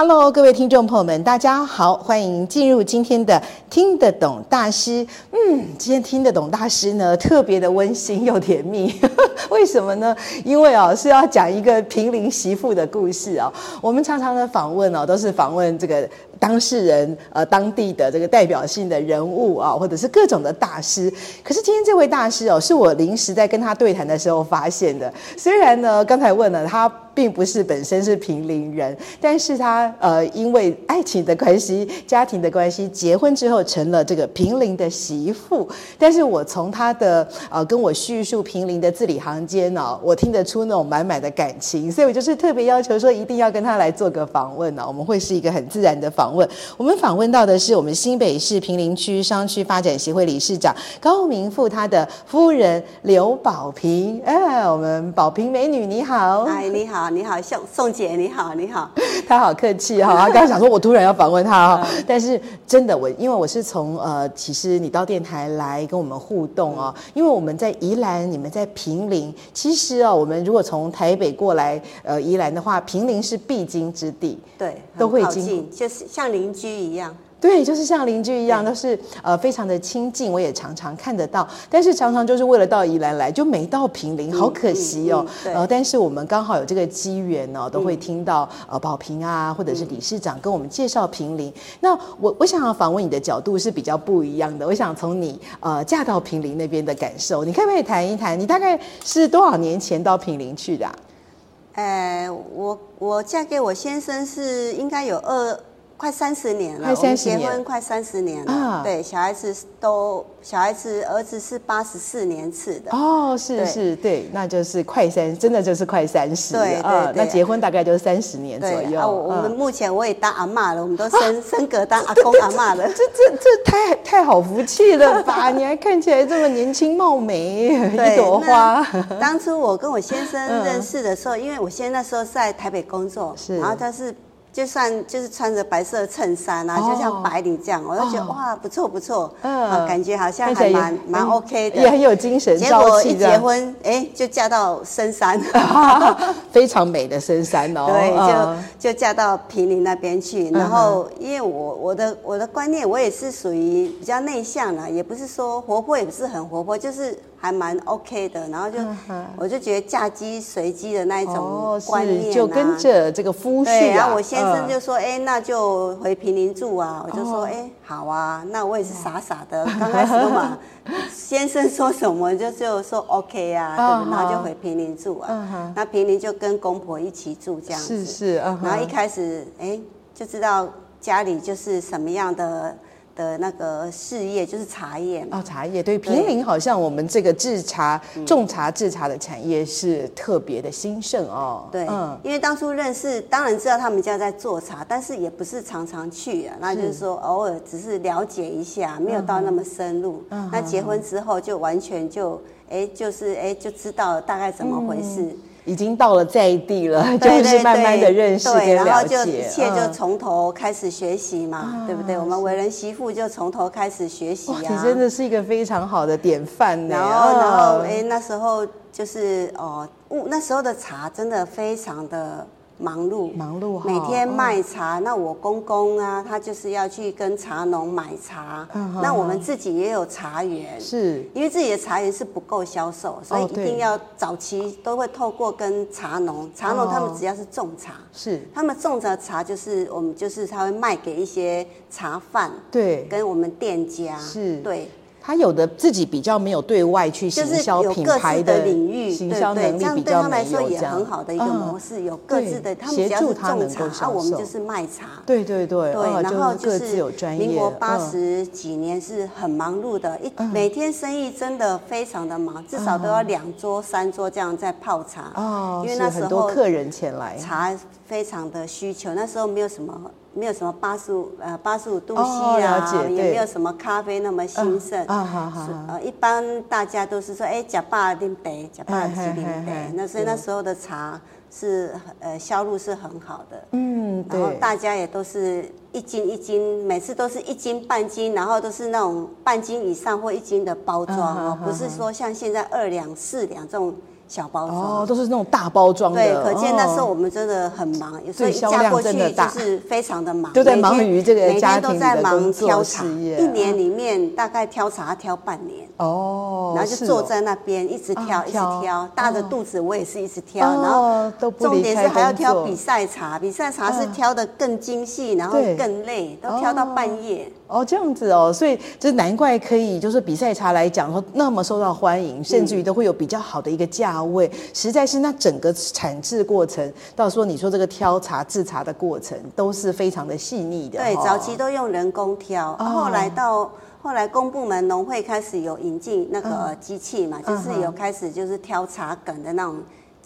Hello，各位听众朋友们，大家好，欢迎进入今天的听得懂大师。嗯，今天听得懂大师呢，特别的温馨又甜蜜。为什么呢？因为哦，是要讲一个平林媳妇的故事哦。我们常常的访问哦，都是访问这个。当事人，呃，当地的这个代表性的人物啊，或者是各种的大师。可是今天这位大师哦，是我临时在跟他对谈的时候发现的。虽然呢，刚才问了他，并不是本身是平林人，但是他呃，因为爱情的关系、家庭的关系，结婚之后成了这个平林的媳妇。但是我从他的呃跟我叙述平林的字里行间呢，我听得出那种满满的感情，所以我就是特别要求说，一定要跟他来做个访问呢。我们会是一个很自然的访问。我们访问到的是我们新北市平林区商区发展协会理事长高明富，他的夫人刘宝平。哎，我们宝平美女你好，哎，你好，你好，宋宋姐你好，你好，她好客气哈，她刚刚想说我突然要访问她哈，但是真的我因为我是从呃，其实你到电台来跟我们互动哦，因为我们在宜兰，你们在平林，其实哦，我们如果从台北过来呃宜兰的话，平林是必经之地，对，都会经，就是像邻居一样。对，就是像邻居一样，都是呃非常的亲近，我也常常看得到。但是常常就是为了到宜兰来，就没到平林，好可惜哦。嗯嗯嗯、呃，但是我们刚好有这个机缘呢、哦，都会听到呃宝平啊，或者是理事长跟我们介绍平林。那我我想要访问你的角度是比较不一样的，我想从你呃嫁到平林那边的感受，你可不可以谈一谈？你大概是多少年前到平林去的、啊？呃，我我嫁给我先生是应该有二。快三十年了，快三十年，我们结婚快三十年了。啊，对，小孩子都，小孩子儿子是八十四年次的。哦，是是，对，那就是快三，真的就是快三十。对对，那结婚大概就是三十年左右。啊，我们目前我也当阿嬷了，我们都升升格当阿公阿嬷了。这这这太太好福气了吧？你还看起来这么年轻貌美，一朵花。当初我跟我先生 认识的时候，因为我先生那时候在台北工作，是，然后他是。就算就是穿着白色衬衫啊，就像白领这样，我就觉得哇，不错不错，嗯，感觉好像还蛮蛮 OK 的，也很有精神。结果一结婚，哎，就嫁到深山，非常美的深山哦。对，就就嫁到平林那边去。然后，因为我我的我的观念，我也是属于比较内向的，也不是说活泼，也不是很活泼，就是。还蛮 OK 的，然后就、嗯、我就觉得嫁鸡随鸡的那一种观念、啊哦、就跟着这个夫婿、啊。然后我先生就说：“哎、嗯，那就回平林住啊。”我就说：“哎、哦，好啊。”那我也是傻傻的，刚开始嘛，先生说什么就就说 OK 啊，哦、对，然后就回平林住啊。嗯、那平林就跟公婆一起住这样子。是是。嗯、然后一开始哎就知道家里就是什么样的。的那个事业就是茶叶哦，茶叶对，平林好像我们这个制茶、种茶、制茶的产业是特别的兴盛哦。对，嗯，因为当初认识，当然知道他们家在做茶，但是也不是常常去啊，那就是说偶尔只是了解一下，没有到那么深入。嗯，那结婚之后就完全就哎，就是哎就知道大概怎么回事。嗯已经到了在地了，就是慢慢的认识跟了解，然后就一切就从头开始学习嘛，嗯、对不对？我们为人媳妇就从头开始学习啊。你真的是一个非常好的典范呢。然后，然后，哎，那时候就是哦，那时候的茶真的非常的。忙碌，忙碌，每天卖茶。那我公公啊，他就是要去跟茶农买茶。那我们自己也有茶园，是因为自己的茶园是不够销售，所以一定要早期都会透过跟茶农，茶农他们只要是种茶，是他们种的茶就是我们就是他会卖给一些茶贩，对，跟我们店家，是对。他有的自己比较没有对外去行销品牌的领域，行销能力比较没有，这样对他来说也很好的一个模式，有各自的，他们只要是种茶，啊，我们就是卖茶。对对对，对，然后就是民国八十几。年是很忙碌的，一每天生意真的非常的忙，至少都要两桌三桌这样在泡茶。哦，因为那时候很多客人前来，茶非常的需求。那时候没有什么，没有什么八十五呃八十五度 C 啊，也没有什么咖啡那么兴盛。啊哈哈。呃，一般大家都是说，哎，呷饱啉茶，呷饱是啉茶。那所以那时候的茶。是呃销路是很好的，嗯，然后大家也都是一斤一斤，每次都是一斤半斤，然后都是那种半斤以上或一斤的包装哦，不是说像现在二两四两这种。小包装哦，都是那种大包装的。对，可见那时候我们真的很忙，所以嫁过去就是非常的忙，都在忙于这个每天都在忙挑茶，一年里面大概挑茶挑半年。哦，然后就坐在那边一直挑，一直挑，大着肚子我也是一直挑，然后重点是还要挑比赛茶，比赛茶是挑的更精细，然后更累，都挑到半夜。哦，这样子哦，所以这难怪可以，就是比赛茶来讲说那么受到欢迎，甚至于都会有比较好的一个价位。嗯、实在是那整个产制过程，到时候你说这个挑茶制茶的过程，都是非常的细腻的。对，早期都用人工挑，哦、后来到后来公部门农会开始有引进那个机器嘛，嗯、就是有开始就是挑茶梗的那种。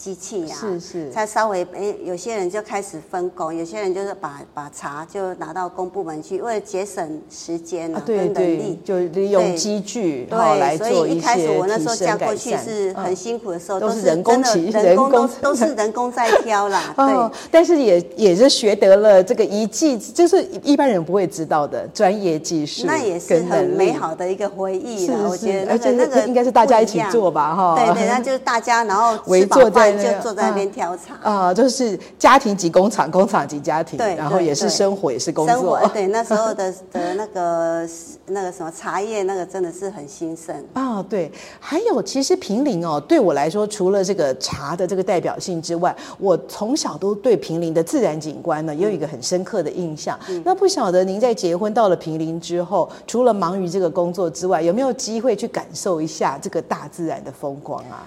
机器呀、啊，是是，才稍微诶，有些人就开始分工，有些人就是把把茶就拿到公部门去，为了节省时间啊，跟人力，就利用机具对，来做一些所以一开始我那时候嫁过去是很辛苦的时候，都是人工，人工都 都是人工在挑啦。对，但是也也是学得了这个一技，就是一般人不会知道的专业技术，那也是很美好的一个回忆了。我觉得，而且那个应该是大家一起做吧，哈。对对，那就是大家然后围坐在。就坐在那边挑茶啊，就是家庭及工厂，工厂及家庭，对，然后也是生活，也是工作。生活 对，那时候的的那个那个什么茶叶，那个真的是很兴盛啊。对，还有其实平林哦，对我来说，除了这个茶的这个代表性之外，我从小都对平林的自然景观呢，也有一个很深刻的印象。那不晓得您在结婚到了平林之后，除了忙于这个工作之外，有没有机会去感受一下这个大自然的风光啊？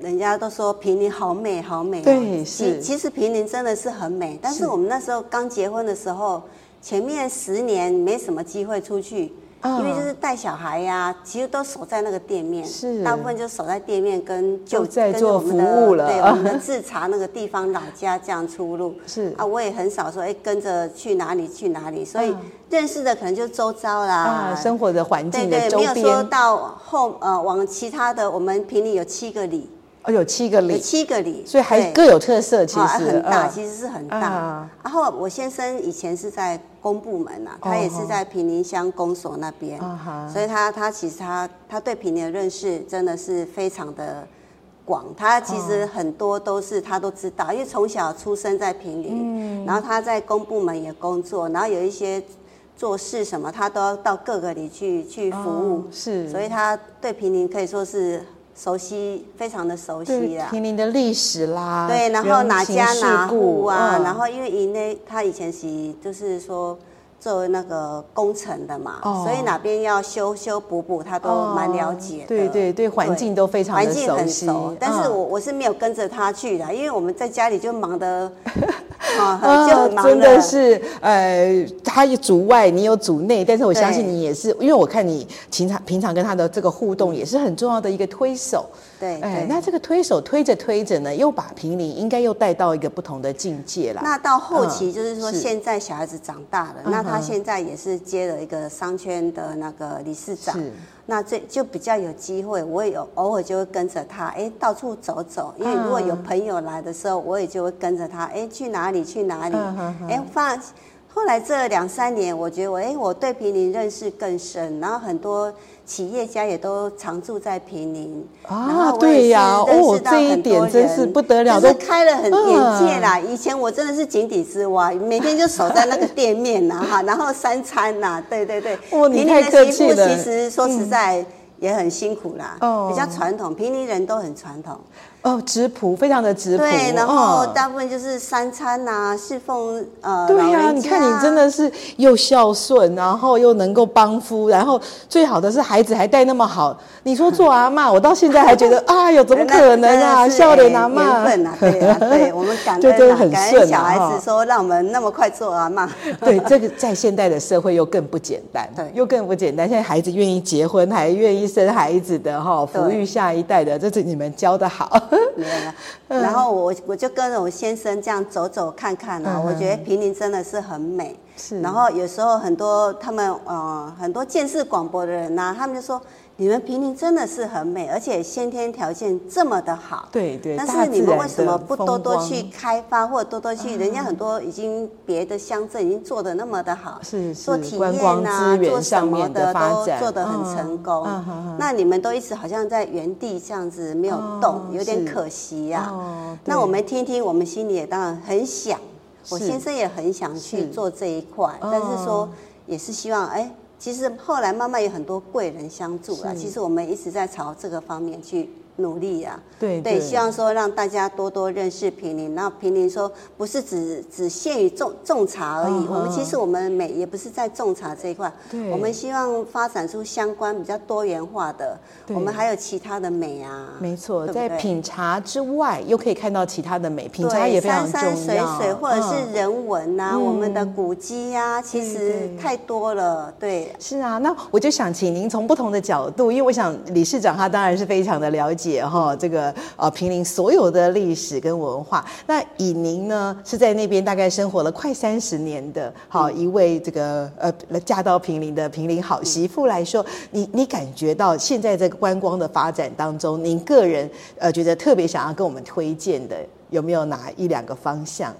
人家都说平林好美，好美。对，是。其实平林真的是很美，但是我们那时候刚结婚的时候，前面十年没什么机会出去。因为就是带小孩呀、啊，其实都守在那个店面，是大部分就守在店面跟就在做服务了，对，我们的 制茶那个地方老家这样出入是啊，我也很少说哎跟着去哪里去哪里，所以认识的可能就周遭啦，啊、生活的环境的周边，没有说到后呃往其他的，我们平林有七个里。哦，有七个里，有七个里，所以还各有特色。其实很大，其实是很大。然后我先生以前是在公部门呐，他也是在平林乡公所那边，所以他他其实他他对平林的认识真的是非常的广。他其实很多都是他都知道，因为从小出生在平林，然后他在公部门也工作，然后有一些做事什么，他都要到各个里去去服务。是，所以他对平林可以说是。熟悉，非常的熟悉啊。平林的历史啦，对，然后哪家哪户啊，然后因为以内他以前是就是说做那个工程的嘛，所以哪边要修修补补，他都蛮了解的。对对对，环境都非常的熟悉。环境很熟，但是我我是没有跟着他去的，因为我们在家里就忙得。啊，就很忙真的是，呃，他有主外，你有主内，但是我相信你也是，因为我看你平常平常跟他的这个互动，也是很重要的一个推手。对，哎，那这个推手推着推着呢，又把平林应该又带到一个不同的境界了。那到后期就是说，现在小孩子长大了，那他现在也是接了一个商圈的那个理事长。那这就比较有机会，我也有偶尔就会跟着他，哎，到处走走。因为如果有朋友来的时候，我也就会跟着他，哎，去哪里去哪里，哎，放。后来这两三年，我觉得我哎，我对平林认识更深，然后很多企业家也都常住在平林。啊，对呀，哦，这一点真是不得了，就是开了很眼界啦。以前我真的是井底之蛙，每天就守在那个店面呐，哈，然后三餐呐，对对对。哦，你太客气了。其实说实在也很辛苦啦，比较传统，平林人都很传统。哦，质朴，非常的质朴。对，然后大部分就是三餐啊，侍奉呃。对呀、啊，你看你真的是又孝顺，然后又能够帮夫，然后最好的是孩子还带那么好。你说做阿嬷，我到现在还觉得啊，有怎么可能啊？笑脸阿嬷。缘分啊，对啊，对，我们感恩、感恩小孩子说让我们那么快做阿嬷。对，这个在现代的社会又更不简单，对，又更不简单。现在孩子愿意结婚，还愿意生孩子的哈，抚育下一代的，这是你们教的好。没有了，然后我我就跟着我先生这样走走看看啊，嗯、我觉得平林真的是很美。是，然后有时候很多他们呃很多见识广博的人呐、啊，他们就说。你们平林真的是很美，而且先天条件这么的好。对对。但是你们为什么不多多去开发，或者多多去？人家很多已经别的乡镇已经做的那么的好，是做体验啊，做什么的都做得很成功。那你们都一直好像在原地这样子没有动，有点可惜呀。那我们听听，我们心里也当然很想，我先生也很想去做这一块，但是说也是希望哎。其实后来慢慢有很多贵人相助了，其实我们一直在朝这个方面去。努力啊，对对，希望说让大家多多认识平林。那平林说不是只只限于种种茶而已，我们其实我们美也不是在种茶这一块，我们希望发展出相关比较多元化的，我们还有其他的美啊。没错，在品茶之外又可以看到其他的美，品茶也非常重要。山山水水或者是人文呐，我们的古迹呀，其实太多了。对，是啊，那我就想请您从不同的角度，因为我想理事长他当然是非常的了解。哈，这个呃，平林所有的历史跟文化。那以您呢，是在那边大概生活了快三十年的，好一位这个呃嫁到平林的平林好媳妇来说，你你感觉到现在这个观光的发展当中，您个人呃觉得特别想要跟我们推荐的，有没有哪一两个方向？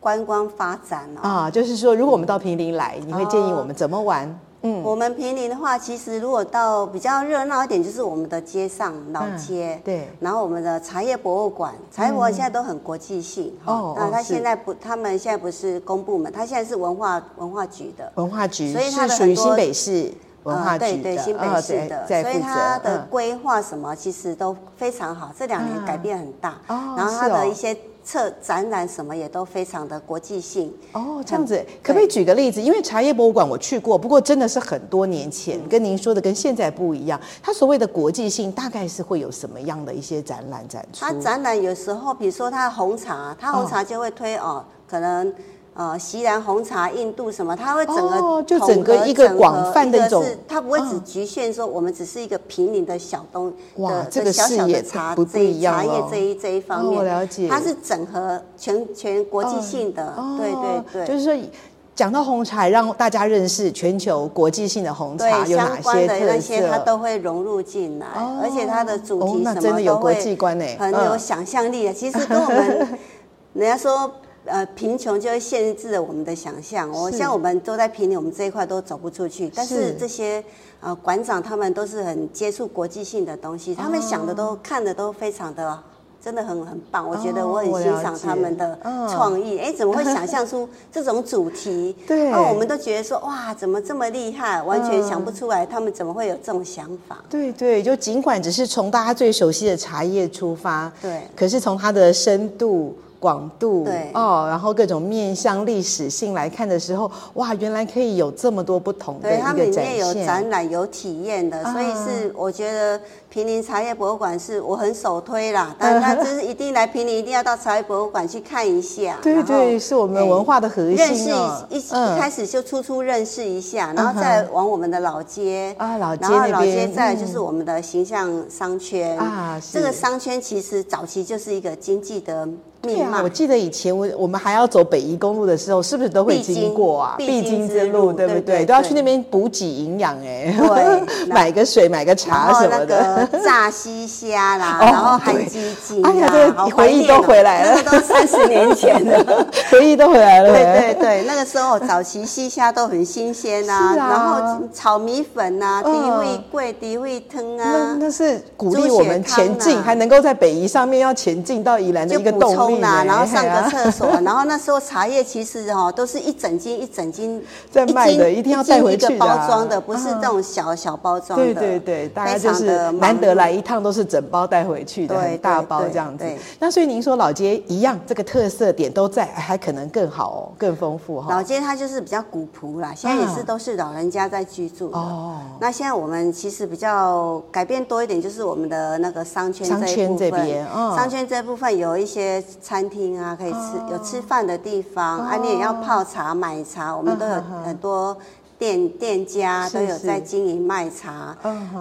观光发展啊，就是说，如果我们到平林来，你会建议我们怎么玩？嗯，我们平林的话，其实如果到比较热闹一点，就是我们的街上老街，嗯、对，然后我们的茶叶博物馆，茶叶博物馆现在都很国际性，嗯、哦，那他现在不，他们现在不是公部门，他现在是文化文化局的。文化局，所以它属于新北市文化局的，呃、对对，新北市的，哦、所以它的规划什么其实都非常好，这两年改变很大，嗯、然后它的一些。策展览什么也都非常的国际性哦，这样子可不可以举个例子？因为茶叶博物馆我去过，不过真的是很多年前，跟您说的跟现在不一样。它所谓的国际性大概是会有什么样的一些展览展出？它展览有时候，比如说它红茶，它红茶就会推哦，可能。呃，锡兰红茶、印度什么，它会整个哦，就整个一个广泛的一种，它不会只局限说我们只是一个平民的小东哇，这个小小的茶这一茶叶这一这一方面，我了解，它是整合全全国际性的，对对对，就是说讲到红茶，让大家认识全球国际性的红茶有哪些特色，它都会融入进来，而且它的主题什么都会很有想象力的。其实跟我们 人家说。呃，贫穷就会限制了我们的想象。我像我们都在平林，我们这一块都走不出去。但是这些呃馆长他们都是很接触国际性的东西，他们想的都看的都非常的，真的很很棒。我觉得我很欣赏他们的创意。哎，怎么会想象出 这种主题？对，那我们都觉得说哇，怎么这么厉害？完全想不出来，他们怎么会有这种想法？对对，就尽管只是从大家最熟悉的茶叶出发，对，可是从它的深度。广度对哦，然后各种面向历史性来看的时候，哇，原来可以有这么多不同的一个展现。对，它里面有展览、有体验的，所以是我觉得坪林茶叶博物馆是我很首推啦。但是它就是一定来平林，一定要到茶叶博物馆去看一下。对对，是我们文化的核心。认识一一开始就初初认识一下，然后再往我们的老街啊，老街然后老街再就是我们的形象商圈啊。这个商圈其实早期就是一个经济的。对啊，我记得以前我我们还要走北宜公路的时候，是不是都会经过啊？必经之路，对不对？都要去那边补给营养哎，对，买个水，买个茶什么的。炸西虾啦，然后海鸡精啊，回忆都回来了，那个都三十年前了，回忆都回来了。对对对，那个时候早期西虾都很新鲜啊，然后炒米粉啊，低味贵，低味汤啊，那是鼓励我们前进，还能够在北宜上面要前进到宜兰的一个动力。，然后上个厕所，然后那时候茶叶其实哦都是一整斤一整斤在卖的，一定要带回去的，包装的，不是这种小小包装的。对对对，大家就是难得来一趟，都是整包带回去的，很大包这样子。那所以您说老街一样，这个特色点都在，还可能更好哦，更丰富哈。老街它就是比较古朴啦，现在也是都是老人家在居住的。哦。那现在我们其实比较改变多一点，就是我们的那个商圈这一部分。商圈这部分有一些餐厅啊，可以吃，有吃饭的地方啊，你也要泡茶、买茶，我们都有很多店店家都有在经营卖茶。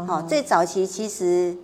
好，最早期其实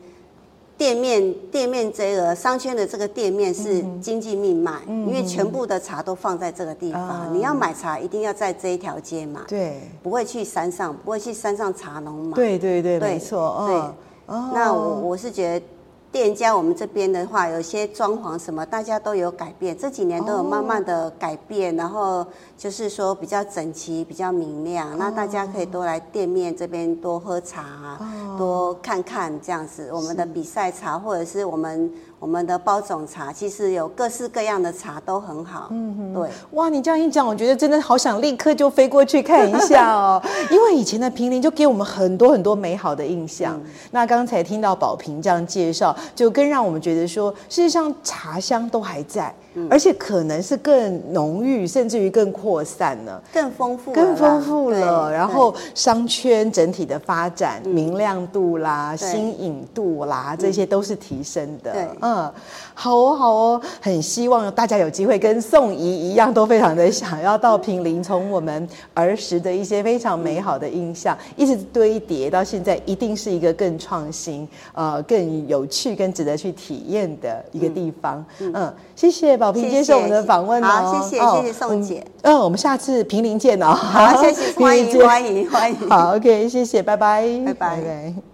店面店面这个商圈的这个店面是经济命脉，因为全部的茶都放在这个地方，你要买茶一定要在这一条街嘛，对，不会去山上，不会去山上茶农嘛。对对对，没错。对，那我我是觉得。店家，我们这边的话，有些装潢什么，大家都有改变。这几年都有慢慢的改变，然后就是说比较整齐、比较明亮。那大家可以多来店面这边多喝茶，多看看这样子。我们的比赛茶，或者是我们。我们的包种茶其实有各式各样的茶都很好，嗯哼，对，哇，你这样一讲，我觉得真的好想立刻就飞过去看一下哦，因为以前的平林就给我们很多很多美好的印象。嗯、那刚才听到宝平这样介绍，就更让我们觉得说，事实上茶香都还在。而且可能是更浓郁，甚至于更扩散了，更丰富，更丰富了。然后商圈整体的发展，明亮度啦、新颖度啦，这些都是提升的。对，嗯，好哦，好哦，很希望大家有机会跟宋怡一样，都非常的想要到平林，从我们儿时的一些非常美好的印象，一直堆叠到现在，一定是一个更创新、呃，更有趣、更值得去体验的一个地方。嗯，谢谢。宝平接受我们的访问哦，好，谢谢谢谢宋姐，嗯，我们下次平林见哦，好，谢谢，欢迎 欢迎欢迎，好，OK，谢谢，拜拜，拜拜。